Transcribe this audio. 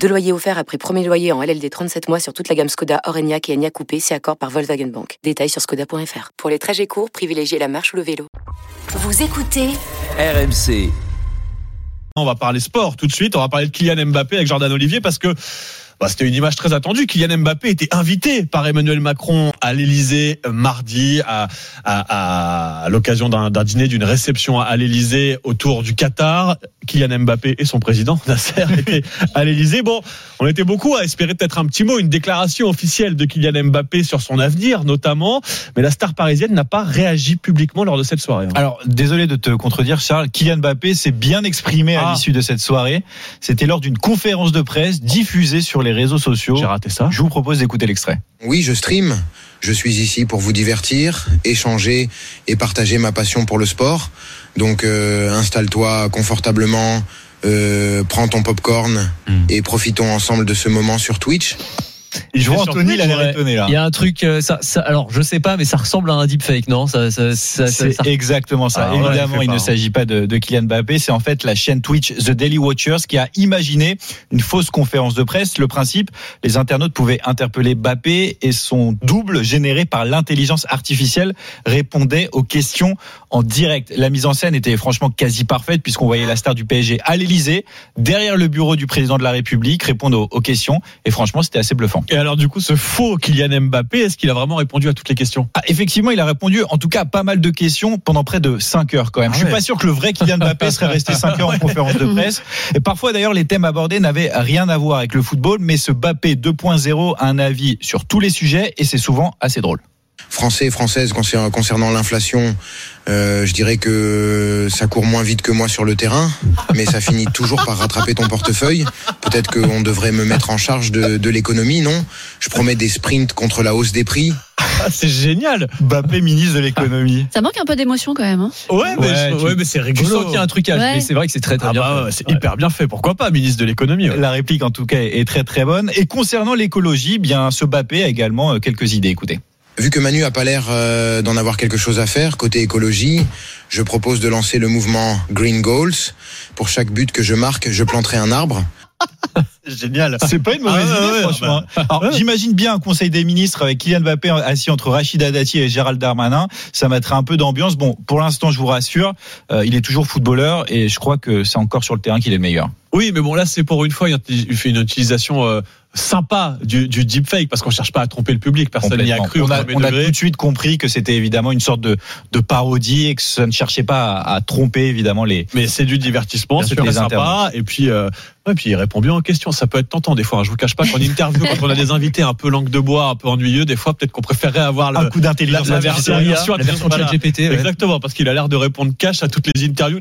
Deux loyers offerts après premier loyer en LLD 37 mois sur toute la gamme Skoda, Orenia et Enya Coupé, c'est accord par Volkswagen Bank. Détails sur skoda.fr. Pour les trajets courts, privilégiez la marche ou le vélo. Vous écoutez RMC. On va parler sport tout de suite. On va parler de Kylian Mbappé avec Jordan Olivier parce que bah, c'était une image très attendue. Kylian Mbappé était invité par Emmanuel Macron à l'Elysée mardi à, à, à l'occasion d'un dîner, d'une réception à l'Elysée autour du Qatar. Kylian Mbappé et son président Nasser étaient à l'Elysée. Bon, on était beaucoup à espérer peut-être un petit mot, une déclaration officielle de Kylian Mbappé sur son avenir notamment, mais la star parisienne n'a pas réagi publiquement lors de cette soirée. Alors, désolé de te contredire Charles, Kylian Mbappé s'est bien exprimé à Ah. l'issue de cette soirée. C'était lors d'une conférence de presse diffusée sur les réseaux sociaux. J'ai raté ça. Je vous propose d'écouter l'extrait. Oui, je stream. Je suis ici pour vous divertir, échanger et partager ma passion pour le sport. Donc euh, installe-toi confortablement, euh, prends ton popcorn et profitons ensemble de ce moment sur Twitch. Vois sur Anthony, il a l'air étonné là. Il y a un truc, euh, ça, ça- alors je sais pas, mais ça ressemble à un deepfake, non? Ça, ça, C'est exactement ça. Ah Évidemment, il pas, ne s'agit pas de, de Kylian Mbappé. C'est en fait la chaîne Twitch The Daily Watchers qui a imaginé une fausse conférence de presse. Le principe, les internautes pouvaient interpeller Mbappé et son double généré par l'intelligence artificielle répondait aux questions en direct. La mise en scène était franchement quasi parfaite puisqu'on voyait la star du PSG à l'Elysée, derrière le bureau du président de la République, répondre aux, aux questions. Et franchement, c'était assez bluffant. Et alors du coup, ce faux Kylian Mbappé, est-ce qu'il a vraiment répondu à toutes les questions? Ah, effectivement, il a répondu, en tout cas, à pas mal de questions pendant près de 5 heures quand même. Ah Je suis ouais. pas sûr que le vrai Kylian Mbappé serait resté 5 heures en conférence de presse. Et parfois, d'ailleurs, les thèmes abordés n'avaient rien à voir avec le football, mais ce Mbappé 2.0 a un avis sur tous les sujets et c'est souvent assez drôle. Français et françaises concer- concernant l'inflation, euh, je dirais que ça court moins vite que moi sur le terrain, mais ça finit toujours par rattraper ton portefeuille. Peut-être qu'on devrait me mettre en charge de, de l'économie, non? Je promets des sprints contre la hausse des prix. ah, C'est génial. Mbappé, ministre de l'économie. Ça manque un peu d'émotion quand même. Hein. Ouais, mais, Ouais, je- tu- ouais, mais c'est Je rigolo. sens qu'il y a un trucage, Ouais. mais c'est vrai que c'est très très Ah bien. bah, fait. ouais, c'est hyper bien fait. Pourquoi pas, ministre de l'économie ouais. La réplique, en tout cas, est très très bonne. Et concernant l'écologie, bien, ce Mbappé a également euh, quelques idées. Écoutez. Vu que Manu a pas l'air euh, d'en avoir quelque chose à faire côté écologie, je propose de lancer le mouvement Green Goals. Pour chaque but que je marque, je planterai un arbre. Génial. C'est pas une mauvaise Ah idée, ouais, franchement. Alors, j'imagine bien un conseil des ministres avec Kylian Mbappé assis entre Rachida Dati et Gérald Darmanin. Ça mettrait un peu d'ambiance. Bon, pour l'instant, je vous rassure, euh, il est toujours footballeur et je crois que c'est encore sur le terrain qu'il est le meilleur. Oui, mais bon, là, c'est pour une fois, il fait une utilisation euh, sympa du, du deepfake parce qu'on cherche pas à tromper le public. Personne n'y a cru on a, on tout de suite compris que c'était évidemment une sorte de, de parodie et que ça ne cherchait pas à, à tromper évidemment les. Mais c'est du divertissement, les sympa. Et puis, euh, ouais, puis il répond bien aux questions. Ça peut être tentant des fois. hein. Je vous cache pas qu'en interview, quand on a des invités un peu langue de bois, un peu ennuyeux, des fois peut-être qu'on préférerait avoir le, Un coup d'intelligence la La version, version la version voilà. ChatGPT. ouais. Exactement, parce qu'il a l'air de répondre cash à toutes les interviews.